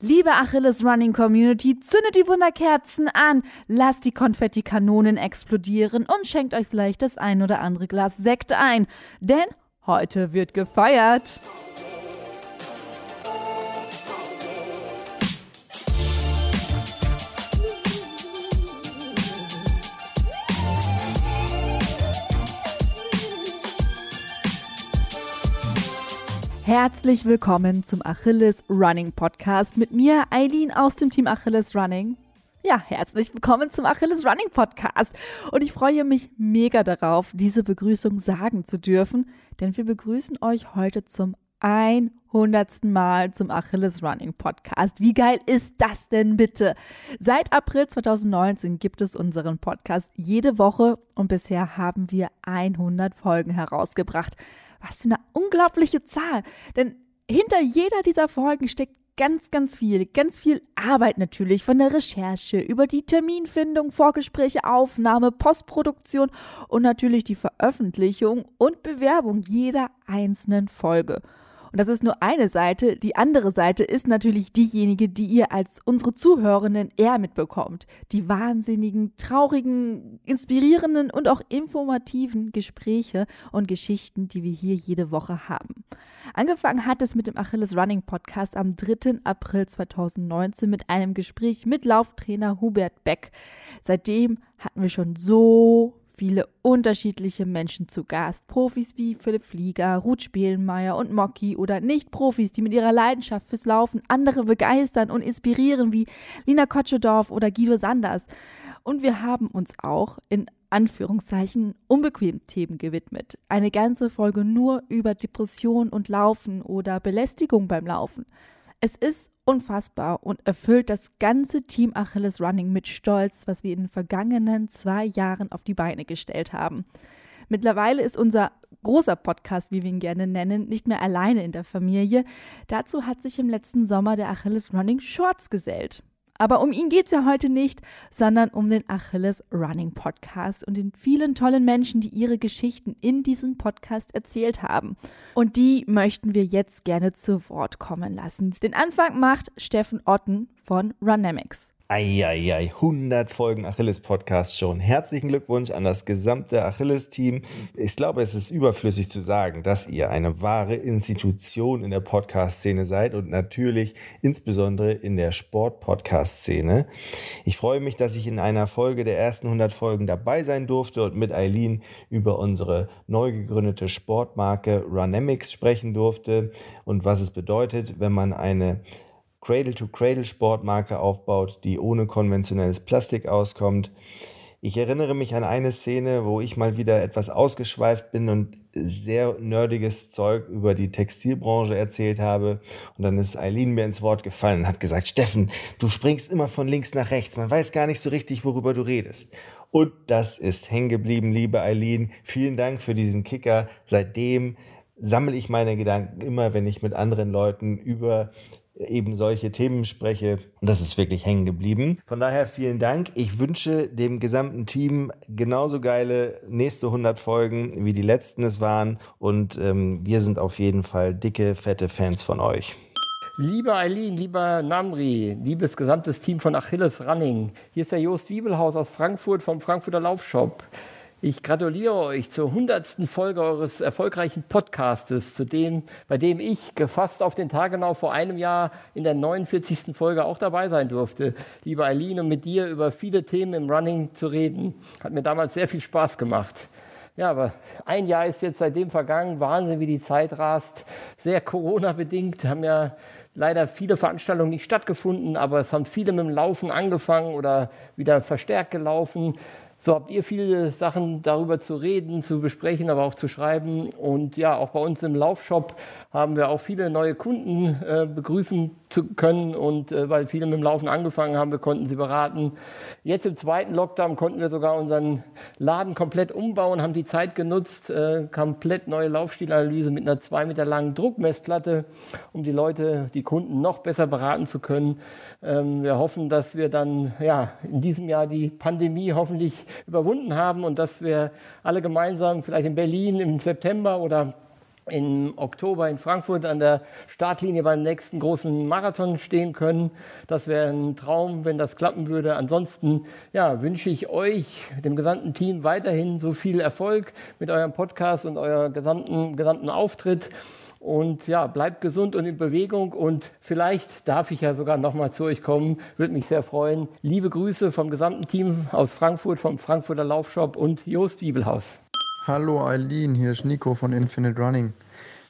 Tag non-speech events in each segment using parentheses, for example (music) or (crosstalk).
Liebe Achilles Running Community, zündet die Wunderkerzen an, lasst die Konfettikanonen explodieren und schenkt euch vielleicht das ein oder andere Glas Sekt ein, denn heute wird gefeiert. Herzlich willkommen zum Achilles Running Podcast mit mir, Eileen aus dem Team Achilles Running. Ja, herzlich willkommen zum Achilles Running Podcast. Und ich freue mich mega darauf, diese Begrüßung sagen zu dürfen, denn wir begrüßen euch heute zum 100. Mal zum Achilles Running Podcast. Wie geil ist das denn bitte? Seit April 2019 gibt es unseren Podcast jede Woche und bisher haben wir 100 Folgen herausgebracht. Was für eine unglaubliche Zahl. Denn hinter jeder dieser Folgen steckt ganz, ganz viel, ganz viel Arbeit natürlich von der Recherche über die Terminfindung, Vorgespräche, Aufnahme, Postproduktion und natürlich die Veröffentlichung und Bewerbung jeder einzelnen Folge. Und das ist nur eine Seite. Die andere Seite ist natürlich diejenige, die ihr als unsere Zuhörenden eher mitbekommt. Die wahnsinnigen, traurigen, inspirierenden und auch informativen Gespräche und Geschichten, die wir hier jede Woche haben. Angefangen hat es mit dem Achilles Running Podcast am 3. April 2019 mit einem Gespräch mit Lauftrainer Hubert Beck. Seitdem hatten wir schon so viele unterschiedliche Menschen zu Gast. Profis wie Philipp Flieger, Ruth Spielenmeier und Mocky oder Nicht-Profis, die mit ihrer Leidenschaft fürs Laufen andere begeistern und inspirieren wie Lina Kotschedorf oder Guido Sanders. Und wir haben uns auch in Anführungszeichen unbequemen Themen gewidmet. Eine ganze Folge nur über Depression und Laufen oder Belästigung beim Laufen. Es ist unfassbar und erfüllt das ganze Team Achilles Running mit Stolz, was wir in den vergangenen zwei Jahren auf die Beine gestellt haben. Mittlerweile ist unser großer Podcast, wie wir ihn gerne nennen, nicht mehr alleine in der Familie. Dazu hat sich im letzten Sommer der Achilles Running Shorts gesellt. Aber um ihn geht es ja heute nicht, sondern um den Achilles Running Podcast und den vielen tollen Menschen, die ihre Geschichten in diesem Podcast erzählt haben. Und die möchten wir jetzt gerne zu Wort kommen lassen. Den Anfang macht Steffen Otten von Runamics. Eieiei, 100 Folgen Achilles-Podcast schon. Herzlichen Glückwunsch an das gesamte Achilles-Team. Ich glaube, es ist überflüssig zu sagen, dass ihr eine wahre Institution in der Podcast-Szene seid und natürlich insbesondere in der Sport-Podcast-Szene. Ich freue mich, dass ich in einer Folge der ersten 100 Folgen dabei sein durfte und mit Eileen über unsere neu gegründete Sportmarke Runamics sprechen durfte und was es bedeutet, wenn man eine Cradle-to-Cradle-Sportmarke aufbaut, die ohne konventionelles Plastik auskommt. Ich erinnere mich an eine Szene, wo ich mal wieder etwas ausgeschweift bin und sehr nerdiges Zeug über die Textilbranche erzählt habe. Und dann ist Eileen mir ins Wort gefallen und hat gesagt, Steffen, du springst immer von links nach rechts. Man weiß gar nicht so richtig, worüber du redest. Und das ist hängen geblieben, liebe Eileen. Vielen Dank für diesen Kicker. Seitdem sammle ich meine Gedanken immer, wenn ich mit anderen Leuten über eben solche Themen spreche. Und das ist wirklich hängen geblieben. Von daher vielen Dank. Ich wünsche dem gesamten Team genauso geile nächste 100 Folgen, wie die letzten es waren. Und ähm, wir sind auf jeden Fall dicke, fette Fans von euch. Liebe Eileen, lieber Namri, liebes gesamtes Team von Achilles Running, hier ist der Jost Wiebelhaus aus Frankfurt vom Frankfurter Laufshop. Ich gratuliere euch zur hundertsten Folge eures erfolgreichen Podcastes, zu dem, bei dem ich fast auf den Tag genau vor einem Jahr in der 49. Folge auch dabei sein durfte. Liebe Eileen, und mit dir über viele Themen im Running zu reden, hat mir damals sehr viel Spaß gemacht. Ja, aber ein Jahr ist jetzt seitdem vergangen. Wahnsinn, wie die Zeit rast. Sehr Corona-bedingt. Haben ja leider viele Veranstaltungen nicht stattgefunden, aber es haben viele mit dem Laufen angefangen oder wieder verstärkt gelaufen. So habt ihr viele Sachen darüber zu reden, zu besprechen, aber auch zu schreiben. Und ja, auch bei uns im Laufshop haben wir auch viele neue Kunden äh, begrüßen zu können. Und äh, weil viele mit dem Laufen angefangen haben, wir konnten sie beraten. Jetzt im zweiten Lockdown konnten wir sogar unseren Laden komplett umbauen, haben die Zeit genutzt, äh, komplett neue Laufstilanalyse mit einer zwei Meter langen Druckmessplatte, um die Leute, die Kunden noch besser beraten zu können. Ähm, wir hoffen, dass wir dann ja, in diesem Jahr die Pandemie hoffentlich überwunden haben und dass wir alle gemeinsam vielleicht in Berlin im September oder im Oktober in Frankfurt an der Startlinie beim nächsten großen Marathon stehen können. Das wäre ein Traum, wenn das klappen würde. Ansonsten ja, wünsche ich euch, dem gesamten Team, weiterhin so viel Erfolg mit eurem Podcast und eurem gesamten, gesamten Auftritt. Und ja, bleibt gesund und in Bewegung. Und vielleicht darf ich ja sogar nochmal zu euch kommen. Würde mich sehr freuen. Liebe Grüße vom gesamten Team aus Frankfurt, vom Frankfurter Laufshop und Jost Wiebelhaus. Hallo Eileen, hier ist Nico von Infinite Running.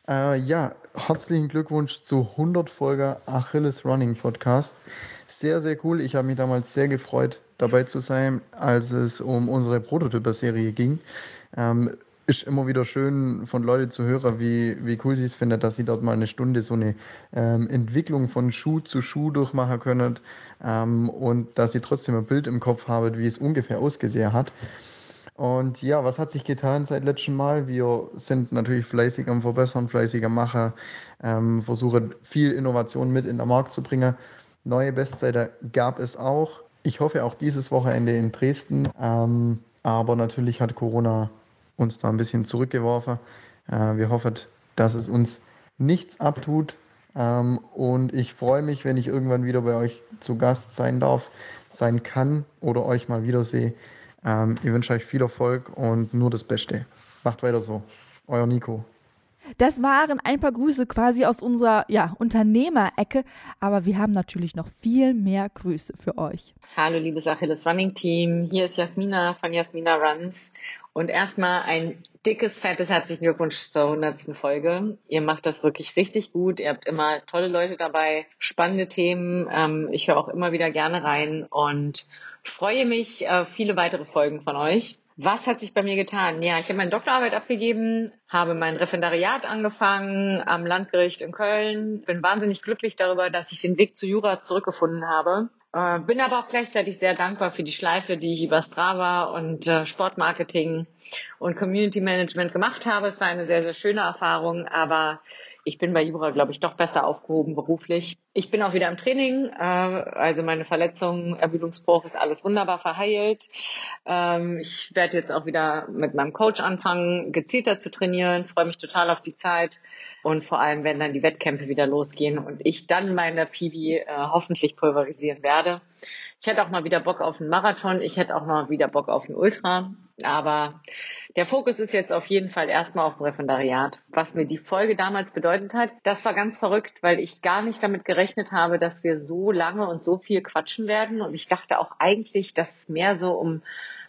Äh, ja, herzlichen Glückwunsch zu 100 Folger Achilles Running Podcast. Sehr, sehr cool. Ich habe mich damals sehr gefreut, dabei zu sein, als es um unsere Prototyper-Serie ging. Ähm, ist immer wieder schön von Leuten zu hören, wie, wie cool sie es finden, dass sie dort mal eine Stunde so eine ähm, Entwicklung von Schuh zu Schuh durchmachen können ähm, und dass sie trotzdem ein Bild im Kopf haben, wie es ungefähr ausgesehen hat. Und ja, was hat sich getan seit letztem Mal? Wir sind natürlich fleißig am Verbessern, fleißig am Machen, ähm, versuchen viel Innovation mit in den Markt zu bringen. Neue Bestseller gab es auch. Ich hoffe auch dieses Wochenende in Dresden. Ähm, aber natürlich hat Corona uns da ein bisschen zurückgeworfen. Äh, wir hoffen, dass es uns nichts abtut. Ähm, und ich freue mich, wenn ich irgendwann wieder bei euch zu Gast sein darf, sein kann oder euch mal wiedersehe. Ähm, ich wünsche euch viel Erfolg und nur das Beste. Macht weiter so. Euer Nico. Das waren ein paar Grüße quasi aus unserer ja, Unternehmerecke, aber wir haben natürlich noch viel mehr Grüße für euch. Hallo liebes Achilles Running Team, hier ist Jasmina von Jasmina Runs und erstmal ein dickes, fettes herzlichen Glückwunsch zur 100. Folge. Ihr macht das wirklich richtig gut, ihr habt immer tolle Leute dabei, spannende Themen, ähm, ich höre auch immer wieder gerne rein und freue mich auf viele weitere Folgen von euch. Was hat sich bei mir getan? Ja, ich habe meine Doktorarbeit abgegeben, habe mein Referendariat angefangen am Landgericht in Köln. Bin wahnsinnig glücklich darüber, dass ich den Weg zu Jura zurückgefunden habe. Äh, bin aber auch gleichzeitig sehr dankbar für die Schleife, die ich über Strava und äh, Sportmarketing und Community Management gemacht habe. Es war eine sehr, sehr schöne Erfahrung, aber ich bin bei Jura, glaube ich, doch besser aufgehoben beruflich. Ich bin auch wieder im Training. Äh, also meine Verletzung, Ermüdungsbruch ist alles wunderbar verheilt. Ähm, ich werde jetzt auch wieder mit meinem Coach anfangen, gezielter zu trainieren. Freue mich total auf die Zeit. Und vor allem, wenn dann die Wettkämpfe wieder losgehen und ich dann meine PB äh, hoffentlich pulverisieren werde. Ich hätte auch mal wieder Bock auf einen Marathon. Ich hätte auch mal wieder Bock auf einen Ultra. Aber der Fokus ist jetzt auf jeden Fall erstmal auf dem Referendariat. Was mir die Folge damals bedeutet hat, das war ganz verrückt, weil ich gar nicht damit gerechnet habe, dass wir so lange und so viel quatschen werden. Und ich dachte auch eigentlich, dass es mehr so um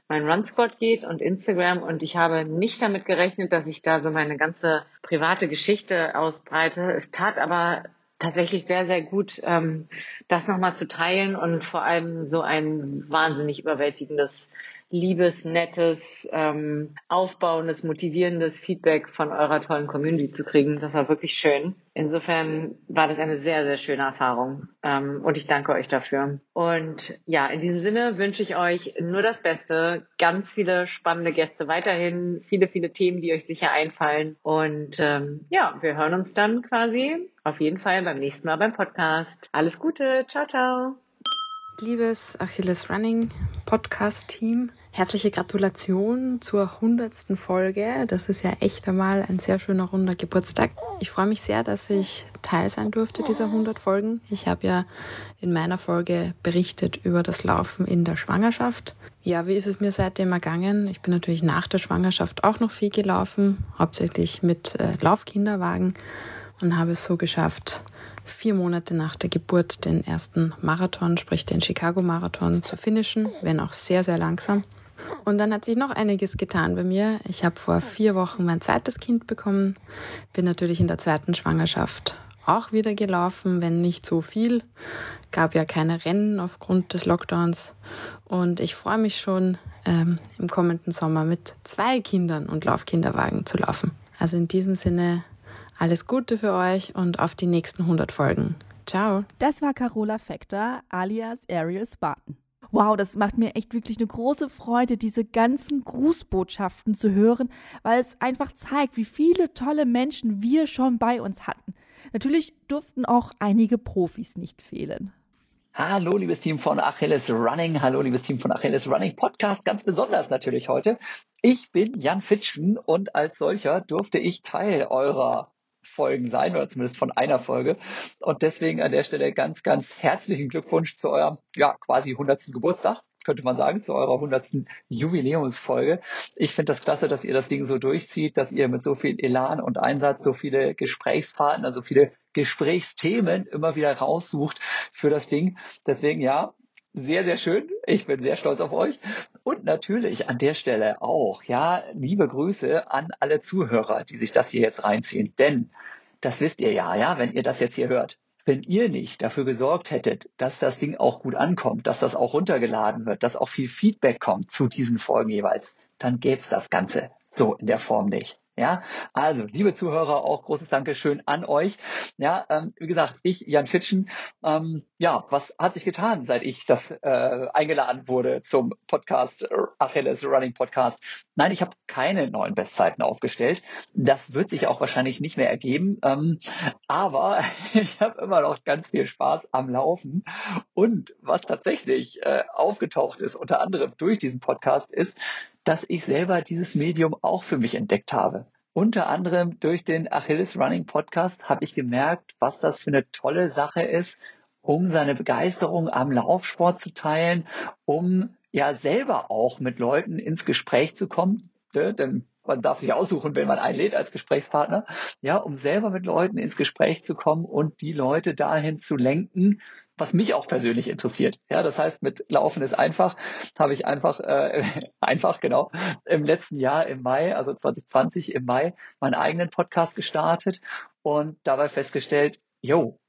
mein Run-Squad geht und Instagram und ich habe nicht damit gerechnet, dass ich da so meine ganze private Geschichte ausbreite. Es tat aber tatsächlich sehr, sehr gut, ähm, das nochmal zu teilen und vor allem so ein wahnsinnig überwältigendes liebes, nettes, ähm, aufbauendes, motivierendes Feedback von eurer tollen Community zu kriegen. Das war wirklich schön. Insofern war das eine sehr, sehr schöne Erfahrung. Ähm, und ich danke euch dafür. Und ja, in diesem Sinne wünsche ich euch nur das Beste, ganz viele spannende Gäste weiterhin, viele, viele Themen, die euch sicher einfallen. Und ähm, ja, wir hören uns dann quasi auf jeden Fall beim nächsten Mal beim Podcast. Alles Gute, ciao, ciao. Liebes Achilles Running Podcast Team, herzliche Gratulation zur 100. Folge. Das ist ja echt einmal ein sehr schöner runder Geburtstag. Ich freue mich sehr, dass ich Teil sein durfte dieser 100 Folgen. Ich habe ja in meiner Folge berichtet über das Laufen in der Schwangerschaft. Ja, wie ist es mir seitdem ergangen? Ich bin natürlich nach der Schwangerschaft auch noch viel gelaufen, hauptsächlich mit äh, Laufkinderwagen und habe es so geschafft, vier Monate nach der Geburt den ersten Marathon, sprich den Chicago-Marathon, zu finishen, wenn auch sehr, sehr langsam. Und dann hat sich noch einiges getan bei mir. Ich habe vor vier Wochen mein zweites Kind bekommen, bin natürlich in der zweiten Schwangerschaft auch wieder gelaufen, wenn nicht so viel. Gab ja keine Rennen aufgrund des Lockdowns. Und ich freue mich schon, ähm, im kommenden Sommer mit zwei Kindern und Laufkinderwagen zu laufen. Also in diesem Sinne alles Gute für euch und auf die nächsten 100 Folgen. Ciao. Das war Carola Fector alias Ariel Spartan. Wow, das macht mir echt wirklich eine große Freude, diese ganzen Grußbotschaften zu hören, weil es einfach zeigt, wie viele tolle Menschen wir schon bei uns hatten. Natürlich durften auch einige Profis nicht fehlen. Hallo, liebes Team von Achilles Running. Hallo, liebes Team von Achilles Running Podcast. Ganz besonders natürlich heute. Ich bin Jan Fitschen und als solcher durfte ich Teil eurer Folgen sein oder zumindest von einer Folge. Und deswegen an der Stelle ganz, ganz herzlichen Glückwunsch zu eurem, ja, quasi 100. Geburtstag könnte man sagen, zu eurer 100. Jubiläumsfolge. Ich finde das klasse, dass ihr das Ding so durchzieht, dass ihr mit so viel Elan und Einsatz so viele Gesprächspartner, so viele Gesprächsthemen immer wieder raussucht für das Ding. Deswegen ja, sehr, sehr schön. Ich bin sehr stolz auf euch. Und natürlich an der Stelle auch, ja, liebe Grüße an alle Zuhörer, die sich das hier jetzt reinziehen. Denn das wisst ihr ja, ja, wenn ihr das jetzt hier hört. Wenn ihr nicht dafür gesorgt hättet, dass das Ding auch gut ankommt, dass das auch runtergeladen wird, dass auch viel Feedback kommt zu diesen Folgen jeweils, dann gäbe es das Ganze so in der Form nicht. Ja, also liebe Zuhörer, auch großes Dankeschön an euch. Ja, ähm, wie gesagt, ich, Jan Fitschen, ähm, ja, was hat sich getan, seit ich das äh, eingeladen wurde zum Podcast Achilles Running Podcast? Nein, ich habe keine neuen Bestzeiten aufgestellt. Das wird sich auch wahrscheinlich nicht mehr ergeben. Ähm, aber (laughs) ich habe immer noch ganz viel Spaß am Laufen. Und was tatsächlich äh, aufgetaucht ist, unter anderem durch diesen Podcast, ist, dass ich selber dieses Medium auch für mich entdeckt habe. Unter anderem durch den Achilles Running Podcast habe ich gemerkt, was das für eine tolle Sache ist, um seine Begeisterung am Laufsport zu teilen, um ja selber auch mit Leuten ins Gespräch zu kommen. Ne? Denn man darf sich aussuchen, wenn man einlädt als Gesprächspartner, ja, um selber mit Leuten ins Gespräch zu kommen und die Leute dahin zu lenken, was mich auch persönlich interessiert. Ja, das heißt, mit Laufen ist einfach, habe ich einfach, äh, (laughs) einfach genau, im letzten Jahr im Mai, also 2020 im Mai, meinen eigenen Podcast gestartet und dabei festgestellt, yo,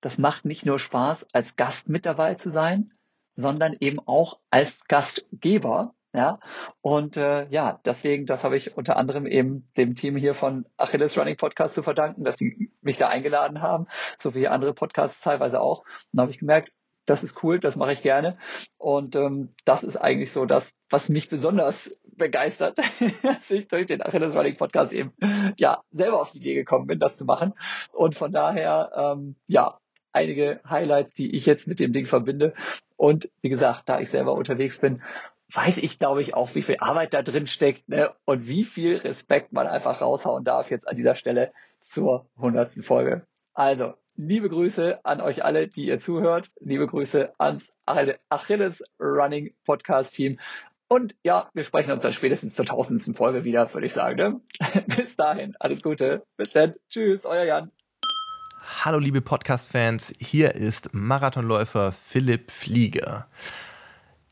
das macht nicht nur Spaß, als Gast mit dabei zu sein, sondern eben auch als Gastgeber. Ja, und äh, ja, deswegen, das habe ich unter anderem eben dem Team hier von Achilles Running Podcast zu verdanken, dass die mich da eingeladen haben, so wie andere Podcasts teilweise auch. Und da habe ich gemerkt, das ist cool, das mache ich gerne. Und ähm, das ist eigentlich so das, was mich besonders begeistert, (laughs) dass ich durch den Achilles Running Podcast eben ja selber auf die Idee gekommen bin, das zu machen. Und von daher, ähm, ja, einige Highlights, die ich jetzt mit dem Ding verbinde. Und wie gesagt, da ich selber unterwegs bin, weiß ich, glaube ich, auch, wie viel Arbeit da drin steckt ne? und wie viel Respekt man einfach raushauen darf jetzt an dieser Stelle zur hundertsten Folge. Also, liebe Grüße an euch alle, die ihr zuhört. Liebe Grüße ans Achilles Running Podcast Team. Und ja, wir sprechen uns dann spätestens zur tausendsten Folge wieder, würde ich sagen. Ne? (laughs) Bis dahin, alles Gute. Bis dann. Tschüss, euer Jan. Hallo liebe Podcast-Fans, hier ist Marathonläufer Philipp Flieger.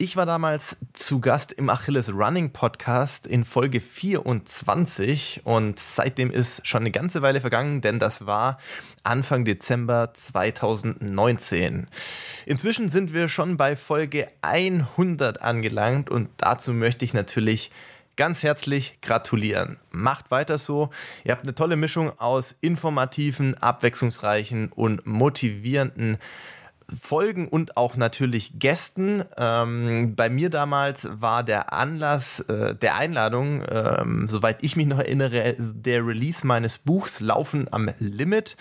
Ich war damals zu Gast im Achilles Running Podcast in Folge 24 und seitdem ist schon eine ganze Weile vergangen, denn das war Anfang Dezember 2019. Inzwischen sind wir schon bei Folge 100 angelangt und dazu möchte ich natürlich ganz herzlich gratulieren. Macht weiter so. Ihr habt eine tolle Mischung aus informativen, abwechslungsreichen und motivierenden Folgen und auch natürlich Gästen. Ähm, bei mir damals war der Anlass äh, der Einladung, ähm, soweit ich mich noch erinnere, der Release meines Buchs Laufen am Limit.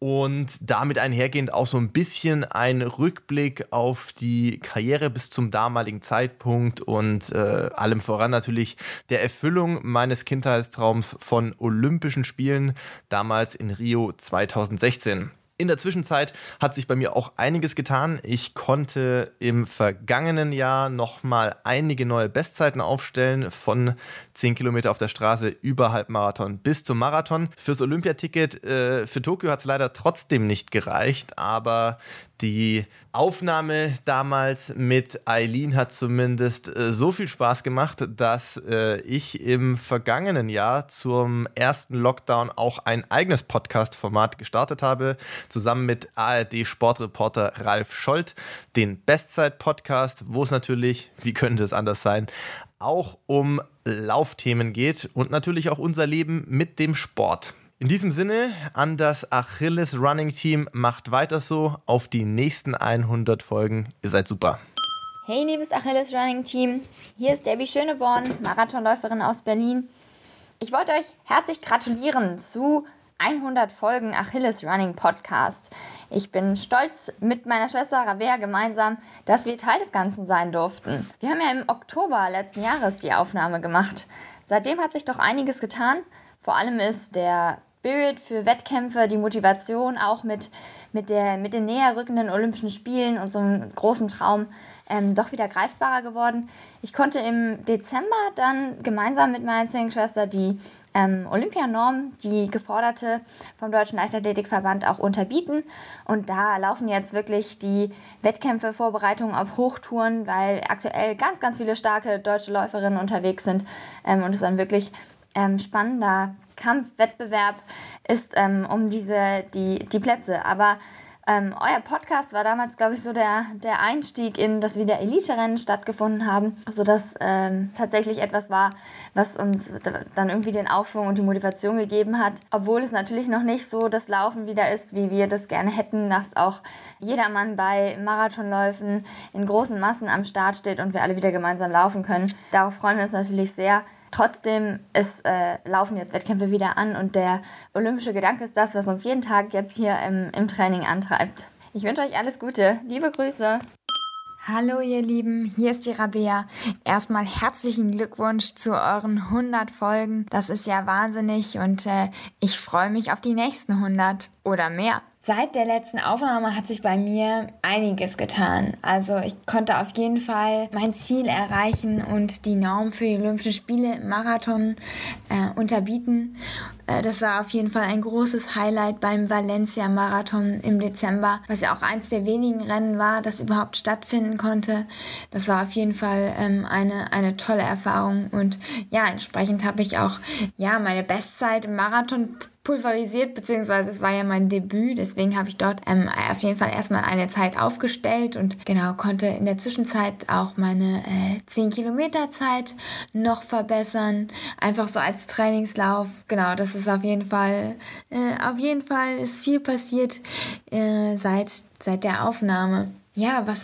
Und damit einhergehend auch so ein bisschen ein Rückblick auf die Karriere bis zum damaligen Zeitpunkt und äh, allem voran natürlich der Erfüllung meines Kindheitstraums von Olympischen Spielen, damals in Rio 2016. In der Zwischenzeit hat sich bei mir auch einiges getan. Ich konnte im vergangenen Jahr nochmal einige neue Bestzeiten aufstellen, von 10 Kilometer auf der Straße über Halbmarathon bis zum Marathon. Fürs Olympiaticket äh, für Tokio hat es leider trotzdem nicht gereicht, aber die Aufnahme damals mit Eileen hat zumindest äh, so viel Spaß gemacht, dass äh, ich im vergangenen Jahr zum ersten Lockdown auch ein eigenes Podcast-Format gestartet habe, zusammen mit ARD-Sportreporter Ralf Scholz, den Bestzeit-Podcast, wo es natürlich, wie könnte es anders sein, auch um Laufthemen geht und natürlich auch unser Leben mit dem Sport. In diesem Sinne an das Achilles Running Team, macht weiter so auf die nächsten 100 Folgen. Ihr seid super. Hey liebes Achilles Running Team, hier ist Debbie Schöneborn, Marathonläuferin aus Berlin. Ich wollte euch herzlich gratulieren zu 100 Folgen Achilles Running Podcast. Ich bin stolz mit meiner Schwester Rabea gemeinsam, dass wir Teil des Ganzen sein durften. Wir haben ja im Oktober letzten Jahres die Aufnahme gemacht. Seitdem hat sich doch einiges getan. Vor allem ist der Spirit für Wettkämpfe, die Motivation auch mit, mit, der, mit den näher rückenden Olympischen Spielen und so einem großen Traum ähm, doch wieder greifbarer geworden. Ich konnte im Dezember dann gemeinsam mit meiner Zwillingsschwester die ähm, Olympianorm, die geforderte vom Deutschen Leichtathletikverband auch unterbieten. Und da laufen jetzt wirklich die Wettkämpfe, Vorbereitungen auf Hochtouren, weil aktuell ganz, ganz viele starke deutsche Läuferinnen unterwegs sind ähm, und es dann wirklich ähm, spannender Kampfwettbewerb ist ähm, um diese, die, die Plätze. Aber ähm, euer Podcast war damals, glaube ich, so der, der Einstieg in, dass wieder Elite-Rennen stattgefunden haben, sodass ähm, tatsächlich etwas war, was uns dann irgendwie den Aufschwung und die Motivation gegeben hat. Obwohl es natürlich noch nicht so das Laufen wieder ist, wie wir das gerne hätten, dass auch jedermann bei Marathonläufen in großen Massen am Start steht und wir alle wieder gemeinsam laufen können. Darauf freuen wir uns natürlich sehr. Trotzdem ist, äh, laufen jetzt Wettkämpfe wieder an und der olympische Gedanke ist das, was uns jeden Tag jetzt hier im, im Training antreibt. Ich wünsche euch alles Gute. Liebe Grüße. Hallo ihr Lieben, hier ist die Rabea. Erstmal herzlichen Glückwunsch zu euren 100 Folgen. Das ist ja wahnsinnig und äh, ich freue mich auf die nächsten 100 oder mehr. Seit der letzten Aufnahme hat sich bei mir einiges getan. Also ich konnte auf jeden Fall mein Ziel erreichen und die Norm für die Olympischen Spiele im Marathon äh, unterbieten. Äh, das war auf jeden Fall ein großes Highlight beim Valencia Marathon im Dezember, was ja auch eins der wenigen Rennen war, das überhaupt stattfinden konnte. Das war auf jeden Fall ähm, eine, eine tolle Erfahrung und ja, entsprechend habe ich auch ja meine Bestzeit im Marathon pulverisiert, beziehungsweise es war ja mein Debüt, deswegen habe ich dort ähm, auf jeden Fall erstmal eine Zeit aufgestellt und genau konnte in der Zwischenzeit auch meine äh, 10 Kilometer Zeit noch verbessern, einfach so als Trainingslauf. Genau, das ist auf jeden Fall, äh, auf jeden Fall ist viel passiert äh, seit, seit der Aufnahme. Ja, was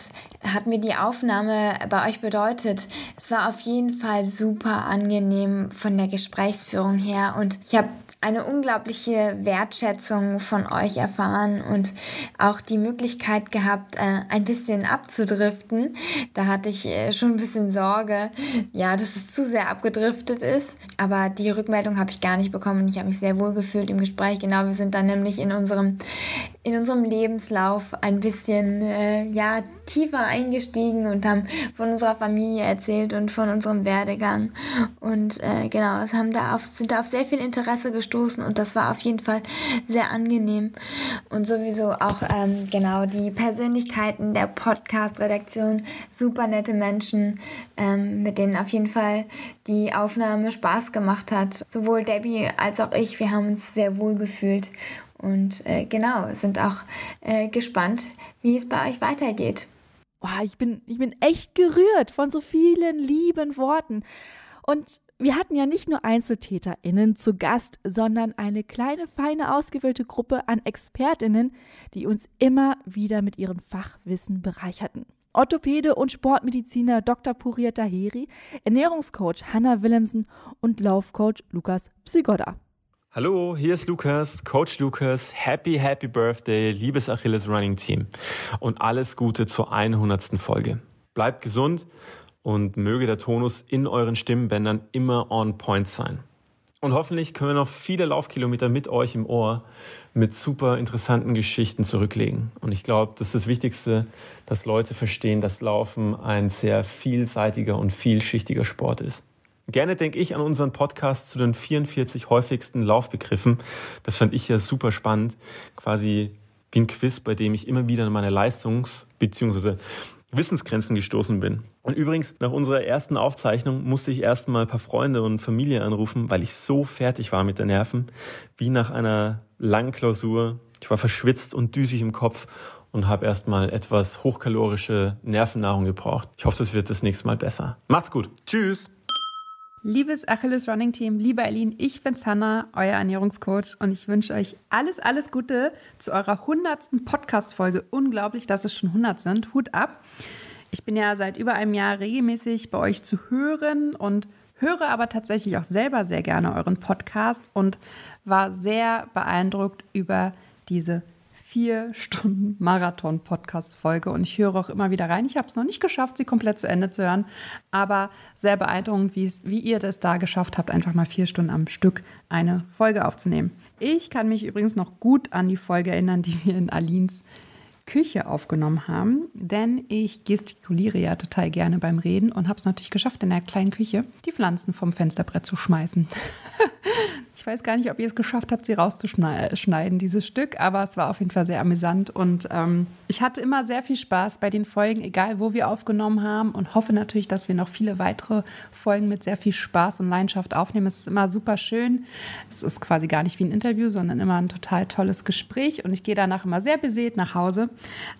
hat mir die Aufnahme bei euch bedeutet? Es war auf jeden Fall super angenehm von der Gesprächsführung her und ich habe eine unglaubliche Wertschätzung von euch erfahren und auch die Möglichkeit gehabt, äh, ein bisschen abzudriften. Da hatte ich äh, schon ein bisschen Sorge, ja, dass es zu sehr abgedriftet ist. Aber die Rückmeldung habe ich gar nicht bekommen. Ich habe mich sehr wohl gefühlt im Gespräch. Genau, wir sind dann nämlich in unserem, in unserem Lebenslauf ein bisschen, äh, ja, tiefer eingestiegen und haben von unserer Familie erzählt und von unserem Werdegang. Und äh, genau, es haben da auf, sind da auf sehr viel Interesse gestoßen und das war auf jeden Fall sehr angenehm. Und sowieso auch ähm, genau die Persönlichkeiten der Podcast-Redaktion, super nette Menschen, ähm, mit denen auf jeden Fall die Aufnahme Spaß gemacht hat. Sowohl Debbie als auch ich, wir haben uns sehr wohl gefühlt und äh, genau, sind auch äh, gespannt, wie es bei euch weitergeht. Boah, ich bin, ich bin echt gerührt von so vielen lieben Worten. Und wir hatten ja nicht nur EinzeltäterInnen zu Gast, sondern eine kleine, feine, ausgewählte Gruppe an ExpertInnen, die uns immer wieder mit ihrem Fachwissen bereicherten. Orthopäde und Sportmediziner Dr. Puriat Taheri, Ernährungscoach Hannah Willemsen und Laufcoach Lukas Psygoda. Hallo, hier ist Lukas, Coach Lukas. Happy, happy Birthday, liebes Achilles Running Team. Und alles Gute zur 100. Folge. Bleibt gesund und möge der Tonus in euren Stimmbändern immer on point sein. Und hoffentlich können wir noch viele Laufkilometer mit euch im Ohr mit super interessanten Geschichten zurücklegen. Und ich glaube, das ist das Wichtigste, dass Leute verstehen, dass Laufen ein sehr vielseitiger und vielschichtiger Sport ist. Gerne denke ich an unseren Podcast zu den 44 häufigsten Laufbegriffen. Das fand ich ja super spannend. Quasi wie ein Quiz, bei dem ich immer wieder an meine Leistungs- bzw. Wissensgrenzen gestoßen bin. Und übrigens, nach unserer ersten Aufzeichnung musste ich erstmal ein paar Freunde und Familie anrufen, weil ich so fertig war mit den Nerven, wie nach einer langen Klausur. Ich war verschwitzt und düsig im Kopf und habe erstmal etwas hochkalorische Nervennahrung gebraucht. Ich hoffe, das wird das nächste Mal besser. Macht's gut. Tschüss. Liebes Achilles Running Team, liebe Eileen, ich bin Sanna, euer Ernährungscoach und ich wünsche euch alles, alles Gute zu eurer 100. Podcast-Folge. Unglaublich, dass es schon 100 sind. Hut ab. Ich bin ja seit über einem Jahr regelmäßig bei euch zu hören und höre aber tatsächlich auch selber sehr gerne euren Podcast und war sehr beeindruckt über diese vier Stunden Marathon-Podcast-Folge und ich höre auch immer wieder rein. Ich habe es noch nicht geschafft, sie komplett zu Ende zu hören, aber sehr beeindruckend, wie ihr das da geschafft habt, einfach mal vier Stunden am Stück eine Folge aufzunehmen. Ich kann mich übrigens noch gut an die Folge erinnern, die wir in Alins Küche aufgenommen haben, denn ich gestikuliere ja total gerne beim Reden und habe es natürlich geschafft, in der kleinen Küche die Pflanzen vom Fensterbrett zu schmeißen. (laughs) Ich weiß gar nicht, ob ihr es geschafft habt, sie rauszuschneiden, dieses Stück, aber es war auf jeden Fall sehr amüsant und ähm, ich hatte immer sehr viel Spaß bei den Folgen, egal wo wir aufgenommen haben und hoffe natürlich, dass wir noch viele weitere Folgen mit sehr viel Spaß und Leidenschaft aufnehmen. Es ist immer super schön. Es ist quasi gar nicht wie ein Interview, sondern immer ein total tolles Gespräch und ich gehe danach immer sehr beseelt nach Hause.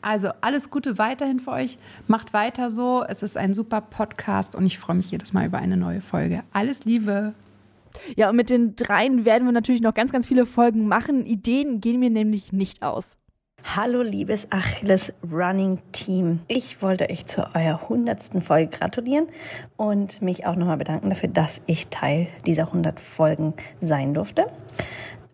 Also alles Gute weiterhin für euch. Macht weiter so. Es ist ein super Podcast und ich freue mich jedes Mal über eine neue Folge. Alles Liebe. Ja, und mit den dreien werden wir natürlich noch ganz, ganz viele Folgen machen. Ideen gehen mir nämlich nicht aus. Hallo liebes Achilles Running Team. Ich wollte euch zu eurer hundertsten Folge gratulieren und mich auch nochmal bedanken dafür, dass ich Teil dieser 100 Folgen sein durfte.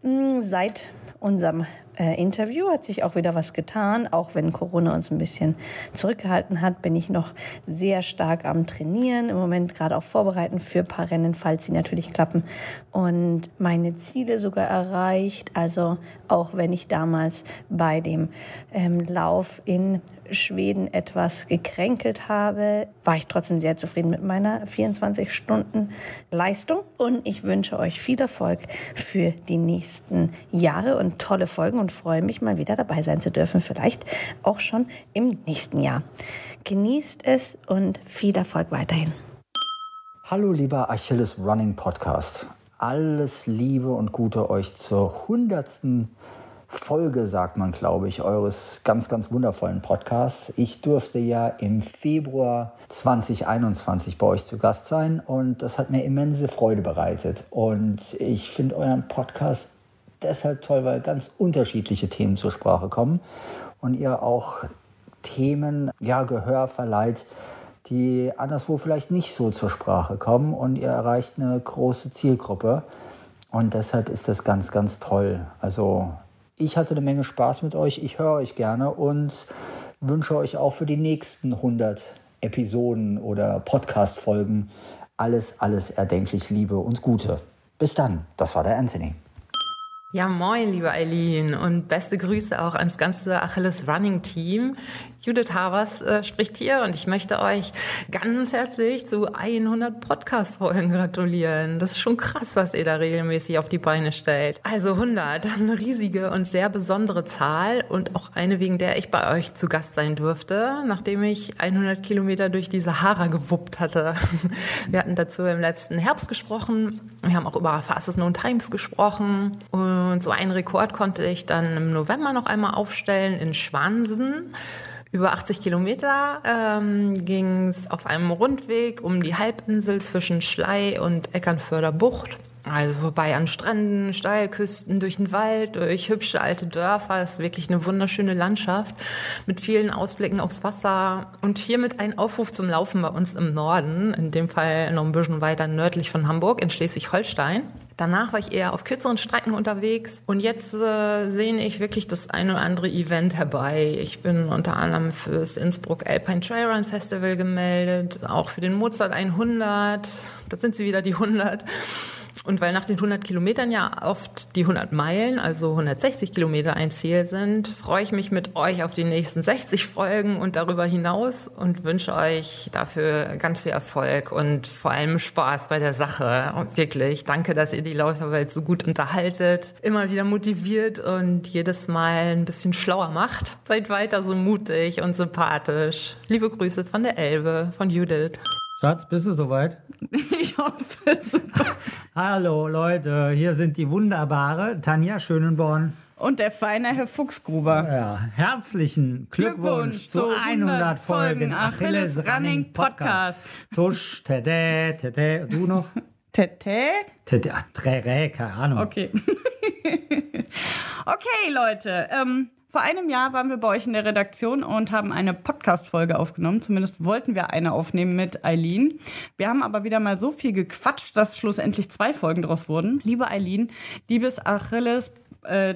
Hm, seit unserem äh, Interview hat sich auch wieder was getan. Auch wenn Corona uns ein bisschen zurückgehalten hat, bin ich noch sehr stark am Trainieren. Im Moment gerade auch vorbereiten für ein paar Rennen, falls sie natürlich klappen. Und meine Ziele sogar erreicht. Also auch wenn ich damals bei dem ähm, Lauf in Schweden etwas gekränkelt habe, war ich trotzdem sehr zufrieden mit meiner 24 Stunden Leistung. Und ich wünsche euch viel Erfolg für die nächsten Jahre und tolle Folgen und freue mich mal wieder dabei sein zu dürfen, vielleicht auch schon im nächsten Jahr. Genießt es und viel Erfolg weiterhin. Hallo lieber Achilles Running Podcast. Alles Liebe und Gute euch zur hundertsten Folge, sagt man, glaube ich, eures ganz, ganz wundervollen Podcasts. Ich durfte ja im Februar 2021 bei euch zu Gast sein und das hat mir immense Freude bereitet. Und ich finde euren Podcast deshalb toll, weil ganz unterschiedliche Themen zur Sprache kommen und ihr auch Themen ja Gehör verleiht, die anderswo vielleicht nicht so zur Sprache kommen und ihr erreicht eine große Zielgruppe und deshalb ist das ganz, ganz toll. Also ich hatte eine Menge Spaß mit euch, ich höre euch gerne und wünsche euch auch für die nächsten 100 Episoden oder Podcast-Folgen alles, alles erdenklich Liebe und Gute. Bis dann, das war der Anthony. Ja, moin, liebe Eileen und beste Grüße auch ans ganze Achilles Running Team. Judith Havers äh, spricht hier und ich möchte euch ganz herzlich zu 100 Podcast-Folgen gratulieren. Das ist schon krass, was ihr da regelmäßig auf die Beine stellt. Also 100, (laughs) eine riesige und sehr besondere Zahl und auch eine, wegen der ich bei euch zu Gast sein durfte, nachdem ich 100 Kilometer durch die Sahara gewuppt hatte. (laughs) Wir hatten dazu im letzten Herbst gesprochen. Wir haben auch über Fastest Known Times gesprochen und so einen Rekord konnte ich dann im November noch einmal aufstellen in Schwansen. Über 80 Kilometer ähm, ging es auf einem Rundweg um die Halbinsel zwischen Schlei und Eckernförder Bucht. Also vorbei an Stränden, Steilküsten, durch den Wald, durch hübsche alte Dörfer. Das ist wirklich eine wunderschöne Landschaft mit vielen Ausblicken aufs Wasser. Und hiermit ein Aufruf zum Laufen bei uns im Norden, in dem Fall noch ein bisschen weiter nördlich von Hamburg in Schleswig-Holstein. Danach war ich eher auf kürzeren Strecken unterwegs und jetzt äh, sehne ich wirklich das ein oder andere Event herbei. Ich bin unter anderem fürs Innsbruck Alpine Trailrun Festival gemeldet, auch für den Mozart 100. Da sind sie wieder die 100. Und weil nach den 100 Kilometern ja oft die 100 Meilen, also 160 Kilometer ein Ziel sind, freue ich mich mit euch auf die nächsten 60 Folgen und darüber hinaus und wünsche euch dafür ganz viel Erfolg und vor allem Spaß bei der Sache. Und wirklich, danke, dass ihr die Läuferwelt so gut unterhaltet, immer wieder motiviert und jedes Mal ein bisschen schlauer macht. Seid weiter so mutig und sympathisch. Liebe Grüße von der Elbe, von Judith. Schatz, bist du soweit? (laughs) Ich hoffe super. Hallo Leute, hier sind die wunderbare Tanja Schönenborn. Und der feine Herr Fuchsgruber. Ja, herzlichen Glückwunsch, Glückwunsch zu 100 Folgen Achilles Running Podcast. Tusch, tete, tete, du noch? (laughs) Tete? Tete, trere, keine Ahnung. Okay. (laughs) okay, Leute. Ähm, Vor einem Jahr waren wir bei euch in der Redaktion und haben eine Podcast-Folge aufgenommen. Zumindest wollten wir eine aufnehmen mit Eileen. Wir haben aber wieder mal so viel gequatscht, dass schlussendlich zwei Folgen daraus wurden. Liebe Eileen, liebes Achilles,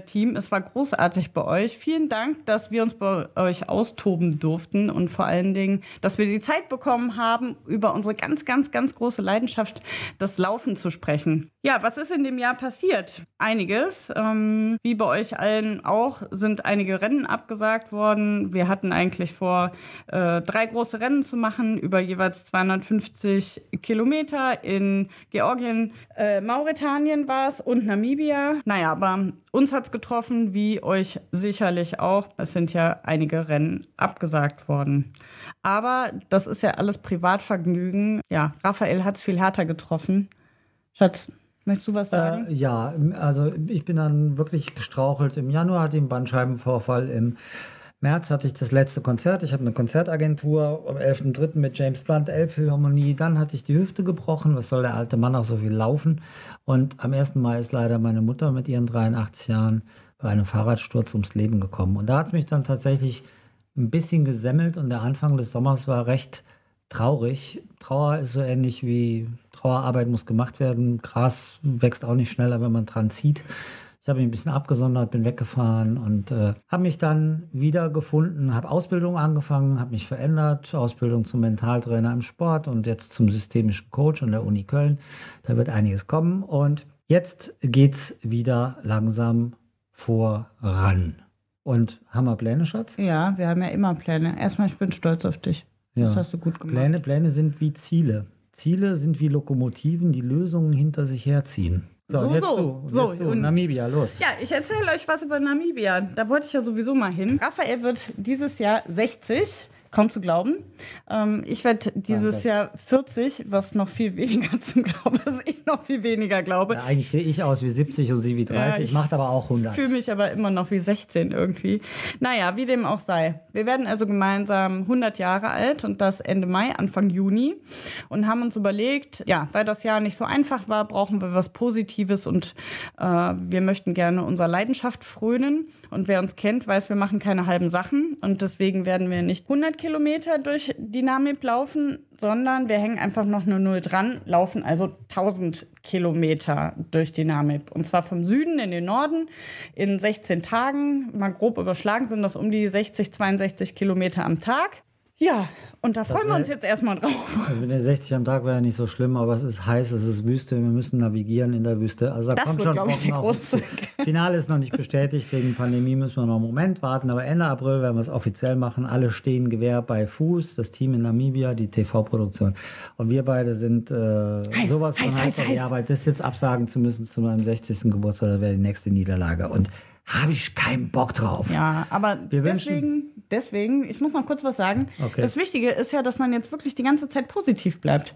Team. Es war großartig bei euch. Vielen Dank, dass wir uns bei euch austoben durften und vor allen Dingen, dass wir die Zeit bekommen haben, über unsere ganz, ganz, ganz große Leidenschaft, das Laufen zu sprechen. Ja, was ist in dem Jahr passiert? Einiges. Ähm, wie bei euch allen auch sind einige Rennen abgesagt worden. Wir hatten eigentlich vor, äh, drei große Rennen zu machen, über jeweils 250 Kilometer in Georgien, äh, Mauretanien war es und Namibia. Naja, aber uns hat es getroffen, wie euch sicherlich auch. Es sind ja einige Rennen abgesagt worden. Aber das ist ja alles Privatvergnügen. Ja, Raphael hat es viel härter getroffen. Schatz, möchtest du was sagen? Äh, ja, also ich bin dann wirklich gestrauchelt. Im Januar hatte ich einen Bandscheibenvorfall. Im März hatte ich das letzte Konzert. Ich habe eine Konzertagentur am 11.3. mit James Blunt, Elbphilharmonie. Dann hatte ich die Hüfte gebrochen. Was soll der alte Mann auch so viel laufen? Und am 1. Mai ist leider meine Mutter mit ihren 83 Jahren bei einem Fahrradsturz ums Leben gekommen. Und da hat es mich dann tatsächlich ein bisschen gesemmelt und der Anfang des Sommers war recht traurig. Trauer ist so ähnlich wie Trauerarbeit muss gemacht werden. Gras wächst auch nicht schneller, wenn man dran zieht. Ich habe mich ein bisschen abgesondert, bin weggefahren und äh, habe mich dann wiedergefunden, habe Ausbildung angefangen, habe mich verändert, Ausbildung zum Mentaltrainer im Sport und jetzt zum systemischen Coach an der Uni Köln. Da wird einiges kommen und jetzt geht's wieder langsam voran. Und haben wir Pläne, Schatz? Ja, wir haben ja immer Pläne. Erstmal, ich bin stolz auf dich. Ja. Das hast du gut gemacht. Pläne, Pläne sind wie Ziele. Ziele sind wie Lokomotiven, die Lösungen hinter sich herziehen. So, So, jetzt so, du. so, jetzt du. Namibia, los. Ja, ich erzähle euch was über Namibia. Da wollte ich ja sowieso mal hin. Raphael wird dieses Jahr 60. Kaum zu glauben. Ähm, ich werde dieses Danke. Jahr 40, was noch viel weniger (laughs) zum Glauben ist. Ich noch viel weniger glaube. Ja, eigentlich sehe ich aus wie 70 und sie wie 30, ich macht aber auch 100. fühle mich aber immer noch wie 16 irgendwie. Naja, wie dem auch sei. Wir werden also gemeinsam 100 Jahre alt und das Ende Mai, Anfang Juni und haben uns überlegt, ja, weil das Jahr nicht so einfach war, brauchen wir was Positives und äh, wir möchten gerne unserer Leidenschaft frönen. Und wer uns kennt, weiß, wir machen keine halben Sachen und deswegen werden wir nicht 100 Kilometer durch die Namib laufen, sondern wir hängen einfach noch eine Null dran, laufen also 1000 Kilometer durch die Namib. Und zwar vom Süden in den Norden in 16 Tagen. Mal grob überschlagen sind das um die 60, 62 Kilometer am Tag. Ja, und da freuen wir wär- uns jetzt erstmal drauf. Also mit den 60 am Tag wäre ja nicht so schlimm, aber es ist heiß, es ist Wüste, wir müssen navigieren in der Wüste. Also da Das kommt wird, schon ich, der große. Finale ist noch nicht bestätigt, wegen Pandemie müssen wir noch einen Moment warten, aber Ende April werden wir es offiziell machen. Alle stehen Gewehr bei Fuß, das Team in Namibia, die TV-Produktion. Und wir beide sind äh, sowas von heiß, heiß, heiß, heiß. Arbeit. Das jetzt absagen zu müssen zu meinem 60. Geburtstag, das wäre die nächste Niederlage. Und habe ich keinen Bock drauf. Ja, aber Wir wünschen- deswegen, ich muss noch kurz was sagen. Okay. Das Wichtige ist ja, dass man jetzt wirklich die ganze Zeit positiv bleibt.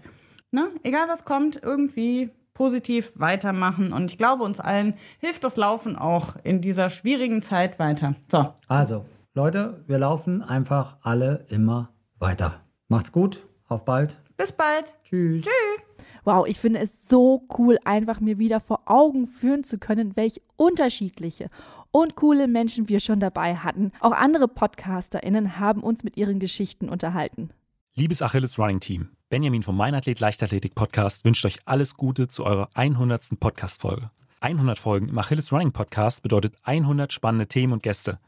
Ne? Egal was kommt, irgendwie positiv weitermachen. Und ich glaube, uns allen hilft das Laufen auch in dieser schwierigen Zeit weiter. So, Also, Leute, wir laufen einfach alle immer weiter. Macht's gut, auf bald. bis bald. Tschüss. Tschüss. Wow, ich finde es so cool, einfach mir wieder vor Augen führen zu können, welche unterschiedliche und coole Menschen wir schon dabei hatten. Auch andere PodcasterInnen haben uns mit ihren Geschichten unterhalten. Liebes Achilles Running Team, Benjamin vom Mein Athlet Leichtathletik Podcast wünscht euch alles Gute zu eurer 100. Podcast-Folge. 100 Folgen im Achilles Running Podcast bedeutet 100 spannende Themen und Gäste.